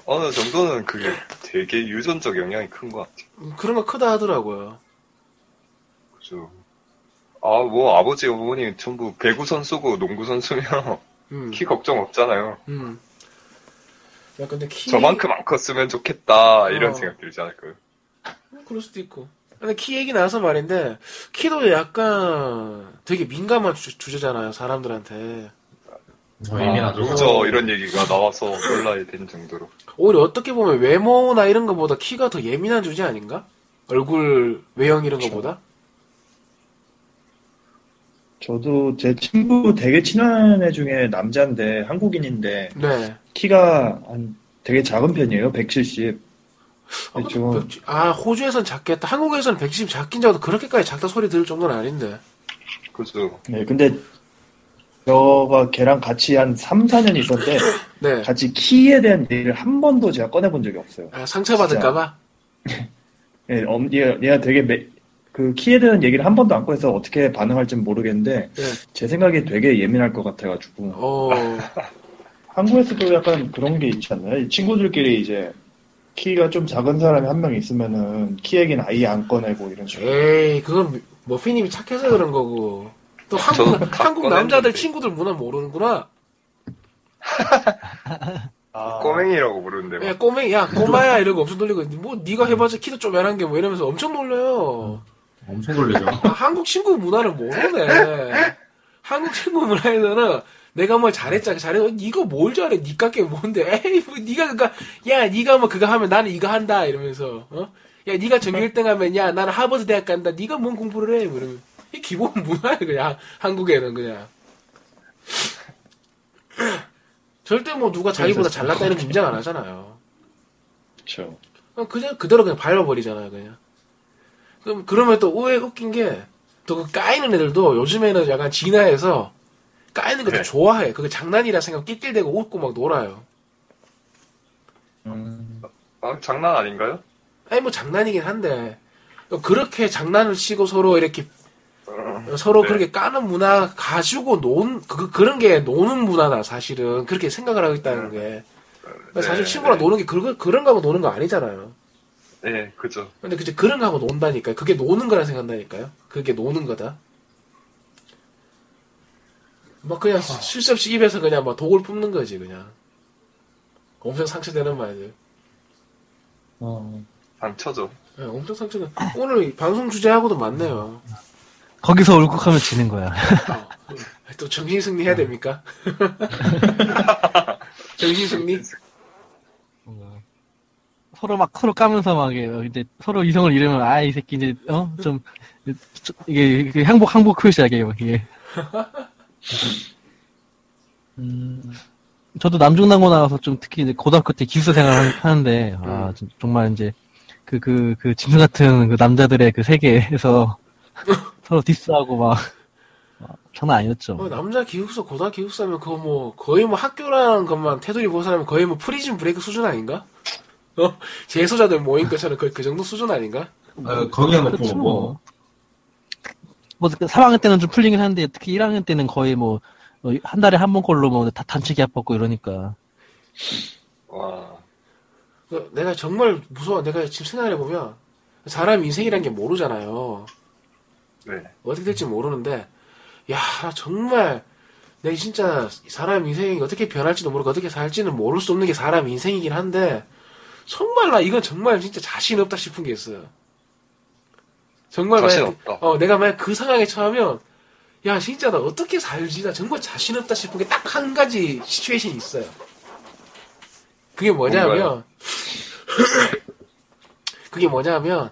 Speaker 2: 어느 정도는 그게 되게 유전적 영향이 큰 것 같아요.
Speaker 5: 음, 그런 거 크다 하더라고요.
Speaker 2: 그죠. 아, 뭐, 아버지, 어머니 전부 배구 선수고 농구 선수면
Speaker 5: 음,
Speaker 2: 키 걱정 없잖아요.
Speaker 5: 음. 야, 근데 키.
Speaker 2: 저만큼 안 컸으면 좋겠다, 이런
Speaker 5: 어.
Speaker 2: 생각 들지 않을까요?
Speaker 5: 그럴 수도 있고. 근데 키 얘기 나와서 말인데, 키도 약간 되게 민감한 주, 주제잖아요, 사람들한테.
Speaker 3: 어, 예민하죠.
Speaker 2: 그죠, 이런 얘기가 나와서 논란이 된 정도로.
Speaker 5: 오히려 어떻게 보면 외모나 이런 것보다 키가 더 예민한 주제 아닌가? 얼굴 외형 이런 것보다?
Speaker 4: 저도 제 친구 되게 친한 애 중에 남자인데 한국인인데
Speaker 5: 네.
Speaker 4: 키가 한 되게 작은 편이에요. 170.
Speaker 5: 아,
Speaker 4: 저
Speaker 5: 근데 백- 아, 호주에선 작겠다. 한국에서는 110 작긴 작아도 그렇게까지 작다 소리 들을 정도는 아닌데.
Speaker 2: 그죠.
Speaker 4: 네, 근데 저가 걔랑 같이 한 3, 4년 있었는데
Speaker 5: 네.
Speaker 4: 같이 키에 대한 얘기를 한 번도 제가 꺼내본 적이 없어요.
Speaker 5: 아, 상처받을까봐?
Speaker 4: 네, 엄, 얘, 얘가 되게 매- 그 키에 대한 얘기를 한 번도 안 꺼내서 어떻게 반응할지는 모르겠는데
Speaker 5: 네.
Speaker 4: 제 생각에 되게 예민할 것 같아가지고
Speaker 5: 어,
Speaker 4: 한국에서도 약간 그런 게 있지 않나요? 이 친구들끼리 이제 키가 좀 작은 사람이 한 명 있으면은 키 얘기는 아예 안 꺼내고 이런 식으로
Speaker 5: 에이, 그건 머피님이 착해서 그런 거고. 또 한국,
Speaker 2: 저도 다
Speaker 5: 한국 남자들. 친구들 문화 모르는구나.
Speaker 4: 아,
Speaker 2: 꼬맹이라고 부르는데.
Speaker 5: 야,
Speaker 2: 막.
Speaker 5: 꼬맹이, 야, 꼬마야, 이러고 엄청 놀리고, 뭐, 네가 해봐서 키도 쪼매난 게뭐 이러면서 엄청 놀려요.
Speaker 3: 엄청 놀리죠.
Speaker 5: 아, 한국 친구 문화를 모르네. 한국 친구 문화에서는 내가 뭘 잘했잖아, 잘해. 이거 뭘 잘해? 니가 게 뭔데? 에이, 뭐, 니가 그니까, 야, 니가 뭐 그거 하면 나는 이거 한다, 이러면서, 어? 야, 니가 저기 1등 하면, 야, 나는 하버드 대학 간다. 니가 뭔 공부를 해? 뭐 이러면. 이 기본 문화야, 그냥. 한국에는 그냥. 절대 뭐 누가 자기보다 잘났다 이런 김장 안 하잖아요.
Speaker 4: 그렇죠.
Speaker 5: 그냥 그대로 그냥 밟아버리잖아요, 그냥. 그럼 그러면 또 의외 웃긴 게 또 그 까이는 애들도 요즘에는 약간 진화해서 까이는 것도
Speaker 2: 네.
Speaker 5: 좋아해. 그게 장난이라 생각 낄낄대고 웃고 막 놀아요.
Speaker 4: 음,
Speaker 2: 아, 장난 아닌가요?
Speaker 5: 아니 뭐 장난이긴 한데 그렇게 장난을 치고 서로 이렇게
Speaker 2: 어,
Speaker 5: 서로
Speaker 2: 네.
Speaker 5: 그렇게 까는 문화 가지고 논 그, 그런 게 노는 문화다 사실은 그렇게 생각을 하고 있다는 게 사실
Speaker 2: 네,
Speaker 5: 친구랑
Speaker 2: 네.
Speaker 5: 노는 게 그런 그런 거하고 노는 거 아니잖아요.
Speaker 2: 네, 그죠.
Speaker 5: 근데 그제 그런 거하고 논다니까요. 그게 노는 거라 생각한다니까요. 그게 노는 거다. 막 그냥 쉴 새 없이 입에서 그냥 막 독을 뿜는 거지 그냥. 엄청 상처되는 말들.
Speaker 4: 어,
Speaker 2: 상처죠.
Speaker 5: 예, 엄청 상처가. 오늘 방송 주제하고도 맞네요.
Speaker 6: 거기서 울컥하면 지는 거야.
Speaker 5: 어, 또 정신 승리 해야 됩니까? 정신 승리?
Speaker 6: 서로 막 서로 까면서 막 이게 이제 서로 이성을 잃으면 아 이 새끼 이제 어 좀 이게, 이게 항복 항복 표시야 이게 이게. 음, 저도 남중남고 나와서 좀 특히 이제 고등학교 때 기숙사 생활 하는데 아 좀- 정말 이제 그 그 그 짐승 같은 그 남자들의 그 세계에서 서로 디스하고 막 아, 장난 아니었죠.
Speaker 5: 어, 남자 기숙사, 고등 기숙사면 그거 뭐, 거의 뭐 학교라는 것만 테두리 벗어나면 거의 뭐 프리즌 브레이크 수준 아닌가? 어? 재소자들 모인 것처럼 거의 그 정도 수준 아닌가?
Speaker 3: 어, 거기에 놓고
Speaker 6: 그렇죠.
Speaker 3: 뭐
Speaker 6: 뭐 3학년 때는 좀 풀리긴 하는데 특히 1학년 때는 거의 뭐 한 달에 한 번꼴로 뭐 다 단체 기합 받고 이러니까
Speaker 2: 와,
Speaker 5: 그 내가 정말 무서워. 내가 지금 생각해 보면, 사람 인생이란 게 모르잖아요.
Speaker 2: 네.
Speaker 5: 어떻게 될지 모르는데, 야, 나 정말, 내가 진짜 사람 인생이 어떻게 변할지도 모르고 어떻게 살지는 모를 수 없는 게 사람 인생이긴 한데, 정말 나 이건 정말 진짜 자신 없다 싶은 게 있어요. 정말 만약,
Speaker 2: 없다.
Speaker 5: 어, 내가 만약 그 상황에 처하면, 야, 진짜 나 어떻게 살지? 나 정말 자신 없다 싶은 게 딱 한 가지 시츄에이션이 있어요. 그게 뭐냐면? 그게 뭐냐면,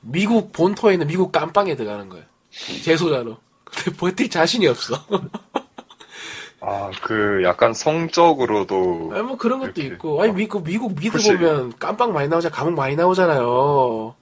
Speaker 5: 미국 본토에 있는 미국 깜빵에 들어가는 거예요. 재소자로. 근데 버틸 자신이 없어.
Speaker 2: 아, 그 약간 성적으로도
Speaker 5: 아니, 뭐 그런 것도. 있고. 아니, 미국, 미국 미드. 보면 깜빵 많이 나오잖아. 감옥 많이 나오잖아요.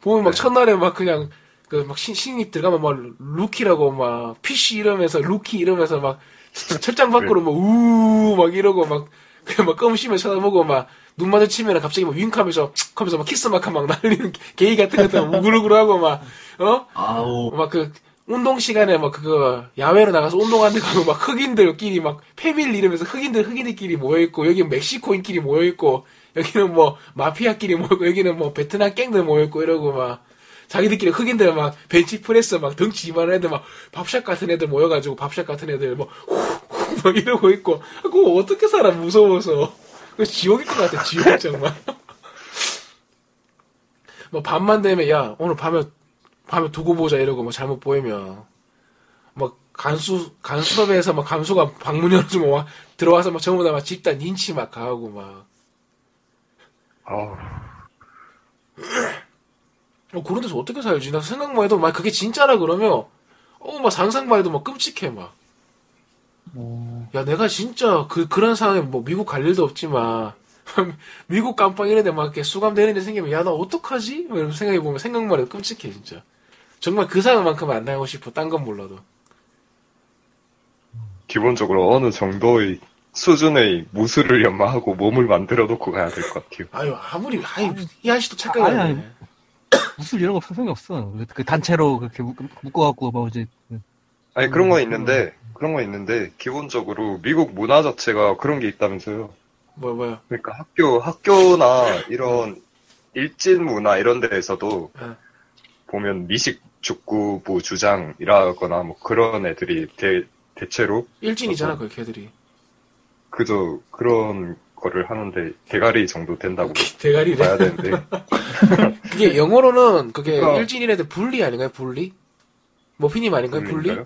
Speaker 5: 보면 막
Speaker 2: 네.
Speaker 5: 첫날에 막 그냥, 그 막 신입 들어가면 막 루키라고 막 PC 이러면서 루키 이러면서 막 철장 밖으로 막 우우 막 이러고 막 그냥 막 껌 씹으며 쳐다보고 막 눈 마주치면 갑자기 막 윙크하면서 하면서 막 키스 마크 막 날리는 게이 같은 것들 우글우글하고 막 어?
Speaker 3: 아우
Speaker 5: 막 그 운동 시간에 막 그거 야외로 나가서 운동하는데 가면 막 흑인들끼리 막 family 이러면서 흑인들 흑인들끼리 모여 있고 여기는 멕시코인끼리 모여 있고 여기는 뭐 마피아끼리 모여 있고 여기는 뭐 베트남 갱들 모여 있고 이러고 막 자기들끼리 흑인들 막 벤치 프레스 막 덩치 이만한 애들 막 밥샷 같은 애들 모여가지고 밥샷 같은 애들 뭐막 이러고 있고. 그거 어떻게 살아 무서워서. 그 지옥일 것 같아 지옥 정말. 뭐 밤만 되면 야 오늘 밤에 밤에 두고 보자 이러고 뭐 잘못 보이면. 뭐 간수 간수업에서 막 간수가 방문 열어주면 막 들어와서 막 전부 다 막 집단 린치 막 가고 막 어, 그런 데서 어떻게 살지? 나 생각만 해도 막 그게 진짜라 그러면 어 막 상상만 해도 막 끔찍해 막. 야 내가 진짜 그 그런 상황에 뭐 미국 갈 일도 없지만 미국 깜빵 이런 데 막 이렇게 수감되는 데 생기면 야 나 어떡하지? 뭐 이런 생각해 보면 생각만 해도 끔찍해 진짜. 정말 그 상황만큼 안 나가고 싶어. 딴 건 몰라도.
Speaker 2: 기본적으로 어느 정도의 수준의 무술을 연마하고 몸을 만들어 놓고 가야 될 것 같아요.
Speaker 5: 아유 아무리 아유 이 아저씨도 착각이
Speaker 6: 아니,
Speaker 5: 안
Speaker 6: 아니.
Speaker 5: 네
Speaker 6: 무술 이런 거 소용이 없어. 그- 그 단체로 그렇게 묶- 묶어갖고 뭐 이제
Speaker 2: 아니 그런 건 있는데 그런 건 있는데 기본적으로 미국 문화 자체가 그런 게 있다면서요.
Speaker 5: 뭐야 뭐야.
Speaker 2: 그러니까 학교 학교나 이런 일진 문화 이런 데에서도
Speaker 5: 네.
Speaker 2: 보면 미식 축구부 주장이라거나 뭐 그런 애들이 대, 대체로
Speaker 5: 일진이잖아 그 걔들이.
Speaker 2: 그저 그런 거를 하는데 대가리 정도 된다고
Speaker 5: 대가리래.
Speaker 2: 봐야 되는데
Speaker 5: 그게 영어로는 그게
Speaker 2: 어.
Speaker 5: 일진이라도 분리 아닌가요? 분리? 머피님 아닌가요? 분리?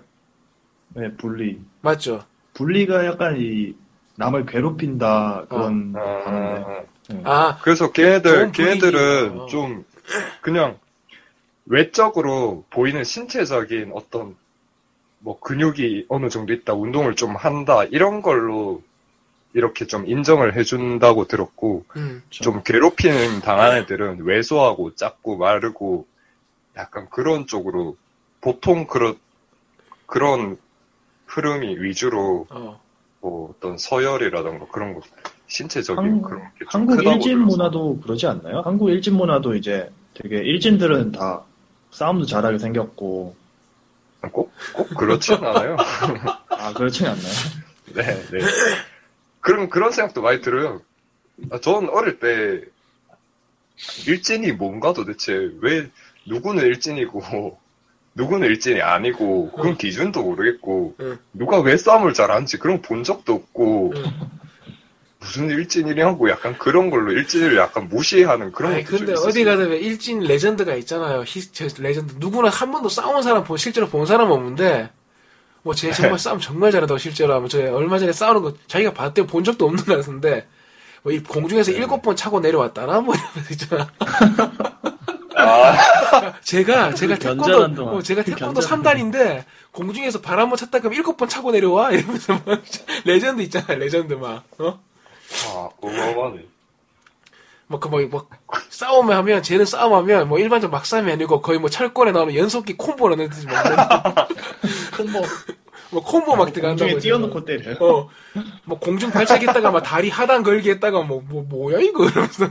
Speaker 4: 네, 분리.
Speaker 5: 맞죠?
Speaker 4: 분리가 약간 이 남을 괴롭힌다 그런
Speaker 2: 아,
Speaker 4: 단어인데.
Speaker 5: 아,
Speaker 2: 그래서 걔네들. 걔네들은 좀 그냥 외적으로 보이는 신체적인 어떤 뭐 근육이 어느 정도 있다 운동을 좀 한다 이런 걸로 이렇게 좀 인정을 해준다고 들었고,
Speaker 5: 음.
Speaker 2: 좀 괴롭힘 당한 애들은 왜소하고 작고 마르고 약간 그런 쪽으로 보통 그런 그런 흐름이 위주로
Speaker 5: 어.
Speaker 2: 뭐 어떤 서열이라던가 그런 거 신체적인
Speaker 4: 한-
Speaker 2: 그런 게 좀
Speaker 4: 한국
Speaker 2: 크다고
Speaker 4: 일진
Speaker 2: 들어서.
Speaker 4: 문화도 그러지 않나요? 한국 일진 문화도 이제 되게 일진들은 다 싸움도 잘하게 생겼고
Speaker 2: 꼭, 꼭 그렇진 않아요.
Speaker 4: 아 그렇진 않나요?
Speaker 2: 네, 네. 그런 그런 생각도 많이 들어요. 아, 전 어릴 때 일진이 뭔가 도대체 왜 누구는 일진이고 누구는 일진이 아니고 그런 기준도 모르겠고
Speaker 5: 응.
Speaker 2: 누가 왜 싸움을 잘하는지 그런 거본 적도 없고
Speaker 5: 응.
Speaker 2: 무슨 일진이냐고 약간 그런 걸로 일진을 약간 무시하는 그런
Speaker 5: 아니
Speaker 2: 것도
Speaker 5: 근데
Speaker 2: 좀
Speaker 5: 어디. 가든 왜 일진 레전드가 있잖아요. 히, 저 레전드 누구나 한 번도 싸운 사람 본 실제로 본 사람 없는데 뭐 쟤 정말 싸움 정말 잘한다고 실제로 하면 저 얼마 전에 싸우는 거 자기가 봤대 본 적도 없는 것 같은데 뭐 이 공중에서 일곱 번 차고 내려왔다나 뭐 이러면서 있잖아.
Speaker 2: 아,
Speaker 5: 제가 제가
Speaker 7: 그
Speaker 5: 태권도. 어, 제가
Speaker 7: 그
Speaker 5: 태권도
Speaker 7: 견제하는
Speaker 5: 3단인데 공중에서 발 한 번 찼다 그러면 일곱 번 차고 내려와 이러면서 막 레전드 있잖아 레전드 막 어?
Speaker 2: 아 어마어마하네.
Speaker 5: 뭐 그 뭐 뭐, 싸움을 하면 쟤는 싸움하면 뭐 일반적 막싸움이 아니고 거의 뭐 철권에 나오는 연속기 콤보 라는 듯이 막
Speaker 4: 콤보.
Speaker 5: 뭐 콤보 막 들어간다고
Speaker 4: 공중에. 띄워놓고 때려요.
Speaker 5: 어, 뭐 공중 발차기 했다가 막 다리 하단 걸기 했다가 뭐, 뭐 뭐야 이거 이러면서.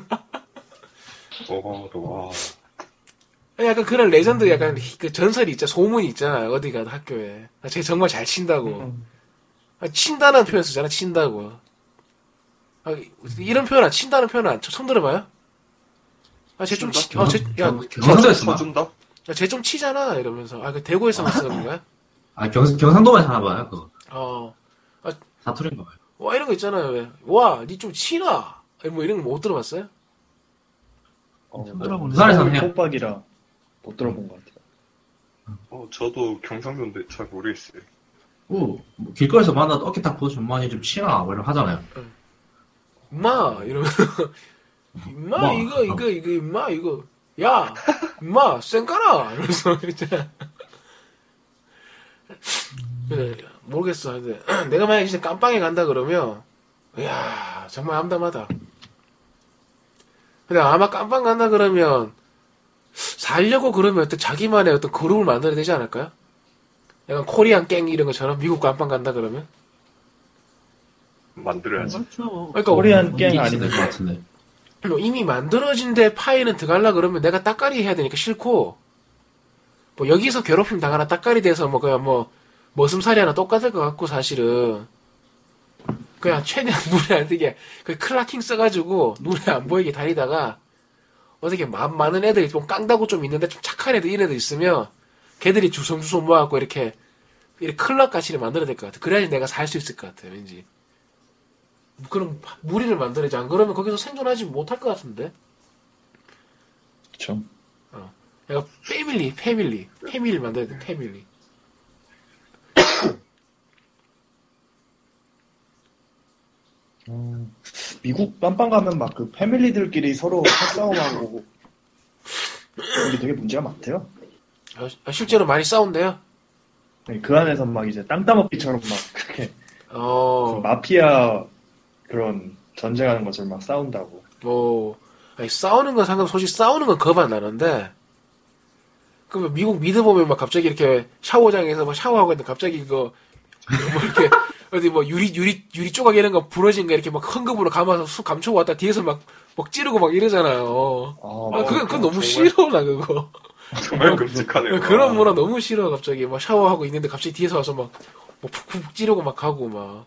Speaker 2: 어마어마하다. 와.
Speaker 5: 약간 그런 레전드 약간 그 전설이 있잖아. 소문이 있잖아. 어디 가든 학교에. 아, 쟤 정말 잘 친다고. 아, 친다는 표현 쓰잖아. 친다고 아, 이런 표현 안 친다는 표현 안 처음 들어봐요? 아 쟤좀 어, 쟤, 야,
Speaker 3: 경상도에서 봐.
Speaker 2: 쳐준다?
Speaker 5: 쟤좀 치잖아 이러면서 아 그 대구에서만 쓰는 거야?
Speaker 3: 아, 경, 경상도만 하나 봐요, 그거.
Speaker 5: 어,
Speaker 3: 사투리인가 봐요.
Speaker 5: 와 이런 거 있잖아요 왜? 와, 니 좀 치나? 뭐 이런 거 못 들어봤어요?
Speaker 4: 어.
Speaker 3: 부산에서 그냥-
Speaker 4: 콧박이라 못 들어본 것 같아요.
Speaker 2: 어 저도 경상도인데 잘 모르겠어요.
Speaker 3: 오, 뭐 길거리에서 만나도 어깨 딱 보고 좀 많이 좀 치나, 뭐 이런 거 하잖아요.
Speaker 5: 임마 이러면서 임마
Speaker 3: 마.
Speaker 5: 이거 이거 이거 임마 이거 야 임마 쌩까나 이러면서 있잖아. 그래 모르겠어. 근데 내가 만약에 진짜 깜빵에 간다 그러면 이야 정말 암담하다. 근데 아마 깜빵 간다 그러면 살려고 그러면 어떤 자기만의 어떤 그룹을 만들어야 되지 않을까요? 약간 코리안 갱 이런 것처럼 미국 깜빵 간다 그러면?
Speaker 2: 만들어야지.
Speaker 6: 그렇죠.
Speaker 5: 그러니까
Speaker 4: 코리안 갱
Speaker 3: 있어야
Speaker 4: 아니면
Speaker 3: 될것 같은데.
Speaker 5: 뭐 이미 만들어진 데 파일은 들어가려 그러면 내가 따까리 해야 되니까 싫고 뭐 여기서 괴롭힘 당하나 따까리 돼서 뭐 그냥 뭐 머슴살이 하나 똑같을 것 같고 사실은 그냥 최대한 눈에 안 띄게 그 클라킹 써가지고 눈에 안 보이게 다니다가 어떻게 마음 많은 애들이 좀 깡다고 좀 있는데 좀 착한 애들 이런 애들 있으면 걔들이 주섬주섬 모아갖고 이렇게 이렇게 클럽 같이 만들어야 될 것 같아 그래야지 내가 살 수 있을 것 같아 왠지 그럼 무리를 만들어야지. 안 그러면 거기서 생존하지 못할 것 같은데.
Speaker 4: 그쵸.
Speaker 5: 내가 패밀리 패밀리. 패밀리 만들어야 돼 패밀리.
Speaker 4: 음, 미국 깜빵 가면 막 그 패밀리들끼리 서로 싸움하고 이게 되게 문제가 많대요.
Speaker 5: 아, 아, 실제로 많이 싸운대요?
Speaker 4: 네, 그 안에서 막 이제 땅 따먹기처럼 막 그렇게
Speaker 5: 어.
Speaker 4: 마피아 그런 전쟁하는 것처럼 막 싸운다고.
Speaker 5: 뭐 아니, 싸우는 건 상관 솔직히 싸우는 건 겁 안 나는데 그러면 미국 미드 보면 막 갑자기 이렇게 샤워장에서 막 샤워하고 있는데 갑자기 그거 뭐 이렇게 어디 뭐 유리 유리 유리 조각 이런 거 부러진 거 이렇게 막 흥금으로 감아서 쑥 감추고 왔다 뒤에서 막 막 찌르고 막 이러잖아요.
Speaker 4: 아,
Speaker 5: 아, 그건 그건 너무 싫어 나 그거.
Speaker 2: 정말 끔찍하네요.
Speaker 5: 그런 문화 너무 싫어 갑자기 막 샤워하고 있는데 갑자기 뒤에서 와서 막 뭐 푹푹 찌르고 막 가고 막.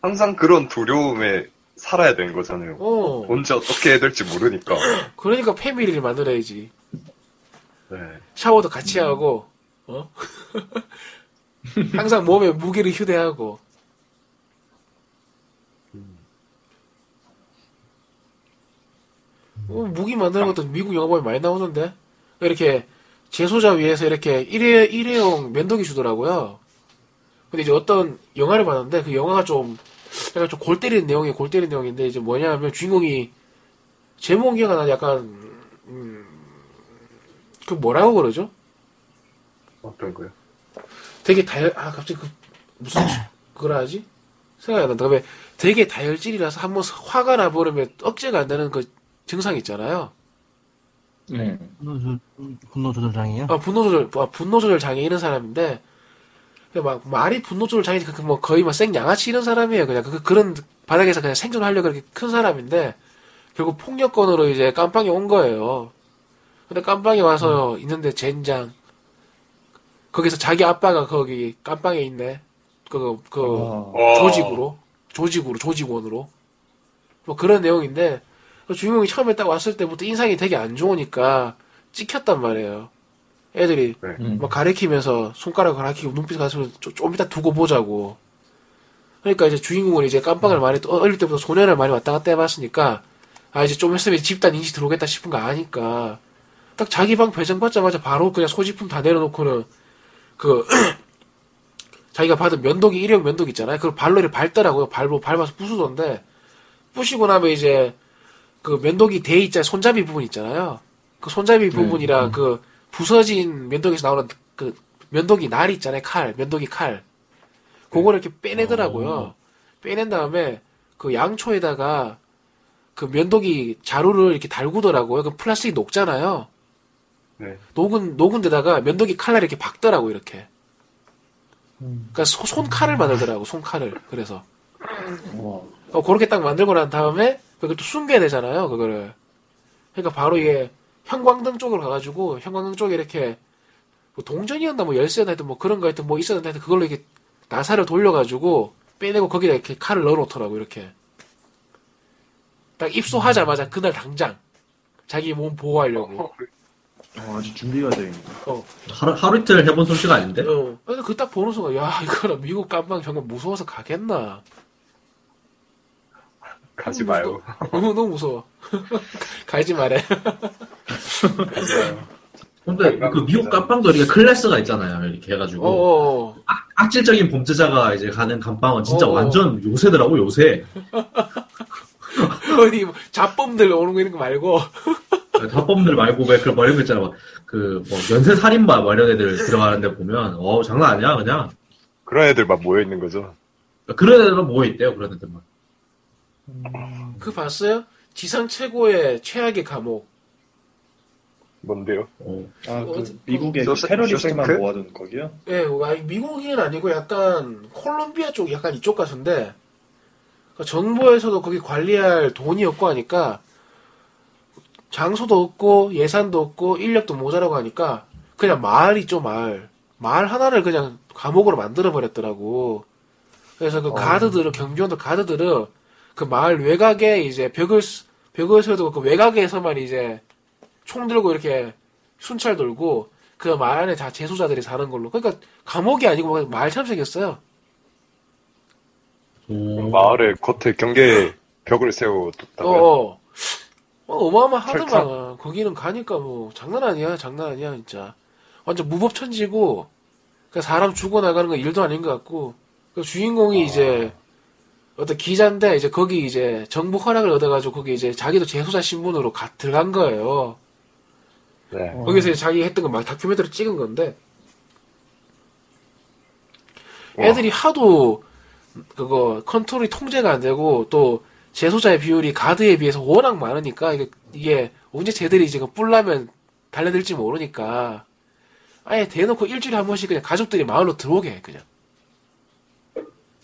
Speaker 2: 항상 그런 두려움에 살아야 되는 거잖아요.
Speaker 5: 어.
Speaker 2: 언제 어떻게 해야 될지 모르니까.
Speaker 5: 그러니까 패밀리를 만들어야지.
Speaker 2: 네.
Speaker 5: 샤워도 같이 하고, 어? 항상 몸에 무게를 휴대하고. 어, 무기 만드는 것도 미국 영화 보면 많이 나오던데? 이렇게 제소자 위에서 이렇게 일회, 일회용 면도기 주더라고요. 근데 이제 어떤 영화를 봤는데 그 영화가 좀, 약간 좀 골 때리는 내용이 골 때리는 내용인데 이제 뭐냐면 주인공이 제목 기억 안 나는데 약간, 음, 그 뭐라고 그러죠?
Speaker 2: 어떤 거요?
Speaker 5: 되게 다양, 아, 갑자기 그, 무슨, 그거라 하지? 생각이 안 난다. 그다음에 되게 다혈질이라서 한번 화가 나버리면 억제가 안 되는 그 증상 있잖아요.
Speaker 4: 네.
Speaker 6: 분노, 조, 분노 조절장애요?
Speaker 5: 아, 분노 조절, 아, 분노 조절 장애 이런 사람인데, 막 말이 분노 조절 장애, 그, 뭐 거의 막 생 양아치 이런 사람이에요. 그냥 그, 그런 바닥에서 그냥 생존하려고 그렇게 큰 사람인데, 결국 폭력건으로 이제 깜빵에 온 거예요. 근데 깜빵에 와서 있는데 젠장. 거기서 자기 아빠가 거기 깜빵에 있네. 그, 그,
Speaker 4: 아,
Speaker 5: 조직으로, 조직으로, 조직원으로. 뭐 그런 내용인데, 그 주인공이 처음에 딱 왔을 때부터 인상이 되게 안 좋으니까 찍혔단 말이에요. 애들이
Speaker 4: 음.
Speaker 5: 막 가리키면서 손가락 가리키고 눈빛 가리키면서 좀, 좀 이따 두고 보자고. 그러니까 이제 주인공은 이제 깜빵을 많이 또 어릴 때부터 소년을 많이 왔다 갔다 해봤으니까 아 이제 좀 있으면 집단 인식 들어오겠다 싶은 거 아니까 딱 자기 방 배정받자마자 바로 그냥 소지품 다 내려놓고는 그 자기가 받은 면도기 일회용 면도기 있잖아요. 그걸 발로 이렇게 밟더라고요. 발로 밟아서 부수던데 부시고 나면 이제 그 면도기 대 있잖아요. 손잡이 부분 있잖아요. 그 손잡이 부분이랑 그 부서진 면도기에서 나오는 그 면도기 날 있잖아요. 칼, 면도기 칼. 그거를 이렇게 빼내더라고요. 빼낸 다음에 그 양초에다가 그 면도기 자루를 이렇게 달구더라고요. 그 플라스틱이 녹잖아요.
Speaker 2: 네.
Speaker 5: 녹은, 녹은 데다가 면도기 칼날 이렇게 박더라고, 이렇게. 그러니까 소- 손칼을 만들더라고, 손칼을. 그래서.
Speaker 4: 와.
Speaker 5: 어, 그렇게 딱 만들고 난 다음에 그걸 또 숨겨야 되잖아요, 그거를. 그러니까 바로 이게 형광등 쪽으로 가가지고 형광등 쪽에 이렇게 뭐 동전이었나 뭐 열쇠나 하여튼 뭐 그런 거 하여튼 뭐 있었는데 하여튼 그걸로 이렇게 나사를 돌려가지고 빼내고 거기다 이렇게 칼을 넣어놓더라고, 이렇게. 딱 입수하자마자 그날 당장 자기 몸 보호하려고.
Speaker 4: 어, 아주 준비가 되어 있네.
Speaker 5: 어,
Speaker 7: 하루, 하루 이틀 해본 솜씨가 아닌데?
Speaker 5: 어. 근데 그 딱 보는 순간, 야, 이거는 미국 깜빵 정말 무서워서 가겠나.
Speaker 2: 가지 마요.
Speaker 5: 너무, 너무 무서워. 가지 말해.
Speaker 7: 근데 그 미국 깜빵도 이렇게 클래스가 있잖아요. 이렇게 해가지고.
Speaker 5: 어어.
Speaker 7: 악 질적인 범죄자가 이제 가는 감방은 진짜
Speaker 5: 어.
Speaker 7: 완전 요새더라고, 요새.
Speaker 5: 어디 뭐 잡범들 오는 거 있는 거 말고
Speaker 7: 다범들 말고 왜 그런 머리 있잖아. 막 그, 뭐, 연쇄 살인마 뭐 이런 애들 들어가는 데 보면, 어 장난 아니야, 그냥.
Speaker 2: 그런 애들 막 모여 있는 거죠.
Speaker 7: 그런 애들은 모여 있대요, 그런 애들만.
Speaker 5: 그 봤어요? 지상 최고의 최악의 감옥.
Speaker 2: 뭔데요?
Speaker 7: 어.
Speaker 4: 아, 그
Speaker 5: 어디-
Speaker 4: 미국의 그 테러리스트만
Speaker 2: 쇼스크?
Speaker 4: 모아둔 거기요?
Speaker 5: 예, 아니, 미국인 아니고 약간 콜롬비아 쪽 약간 이쪽 가수인데 그 정부에서도 거기 관리할 돈이 없고 하니까 장소도 없고 예산도 없고 인력도 모자라고 하니까 그냥 마을이 죠 마을 마을 하나를 그냥 감옥으로 만들어 버렸더라고. 그래서 그 가드들은 경비원들 가드들은 그 마을 외곽에 이제 벽을 쓰- 벽을 세워두고 그 외곽에서만 이제 총 들고 이렇게 순찰 돌고 그 마을 안에 다 재소자들이 사는 걸로. 그러니까 감옥이 아니고 막 마을처럼 생겼어요.
Speaker 7: 오.
Speaker 2: 마을에 겉에 경계 벽을 세워뒀다고요?
Speaker 5: 어, 어. 어, 어 마어마하더만. 거기는 가니까 뭐 장난 아니야, 장난 아니야 진짜. 완전 무법천지고 그 사람 죽어나가는 건 일도 아닌 것 같고 그 주인공이 이제 어떤 기자인데 이제 거기 이제 정부 허락을 얻어가지고 거기 이제 자기도 재소자 신분으로 가, 들어간 거예요.
Speaker 2: 네.
Speaker 5: 거기서 이제 자기 했던 거 막 다큐멘터리 찍은 건데
Speaker 2: 와.
Speaker 5: 애들이 하도 그거 컨트롤이 통제가 안 되고 또 재소자의 비율이 가드에 비해서 워낙 많으니까 이게, 이게 언제 쟤들이 이제 그 뿔라면 달려들지 모르니까 아예 대놓고 일주일에 한 번씩 그냥 가족들이 마을로 들어오게 해 그냥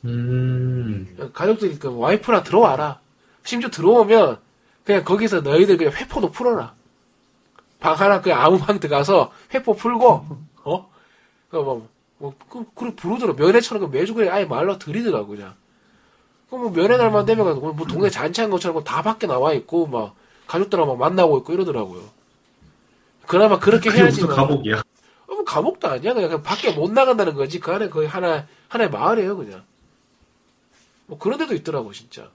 Speaker 7: 음.
Speaker 5: 가족들이 그 와이프랑 들어와라 심지어 들어오면 그냥 거기서 너희들 그냥 회포도 풀어라 방 하나 그냥 아무 방 들어가서 회포 풀고 어? 그 뭐, 뭐, 그, 그래, 부르더라. 면회처럼 그 매주 그냥 아예 말로 들이더라고, 그냥. 그 뭐, 면회 날만 되면, 뭐, 뭐 동네 잔치한 것처럼 다 밖에 나와 있고, 막, 가족들하고 막 만나고 있고 이러더라고요. 그나마 그렇게
Speaker 7: 그게
Speaker 5: 해야지.
Speaker 7: 무슨 감옥이야.
Speaker 5: 어, 뭐, 감옥도 아니야. 그냥, 그냥 밖에 못 나간다는 거지. 그 안에 거의 하나, 하나의 마을이에요, 그냥. 뭐, 그런 데도 있더라고, 진짜.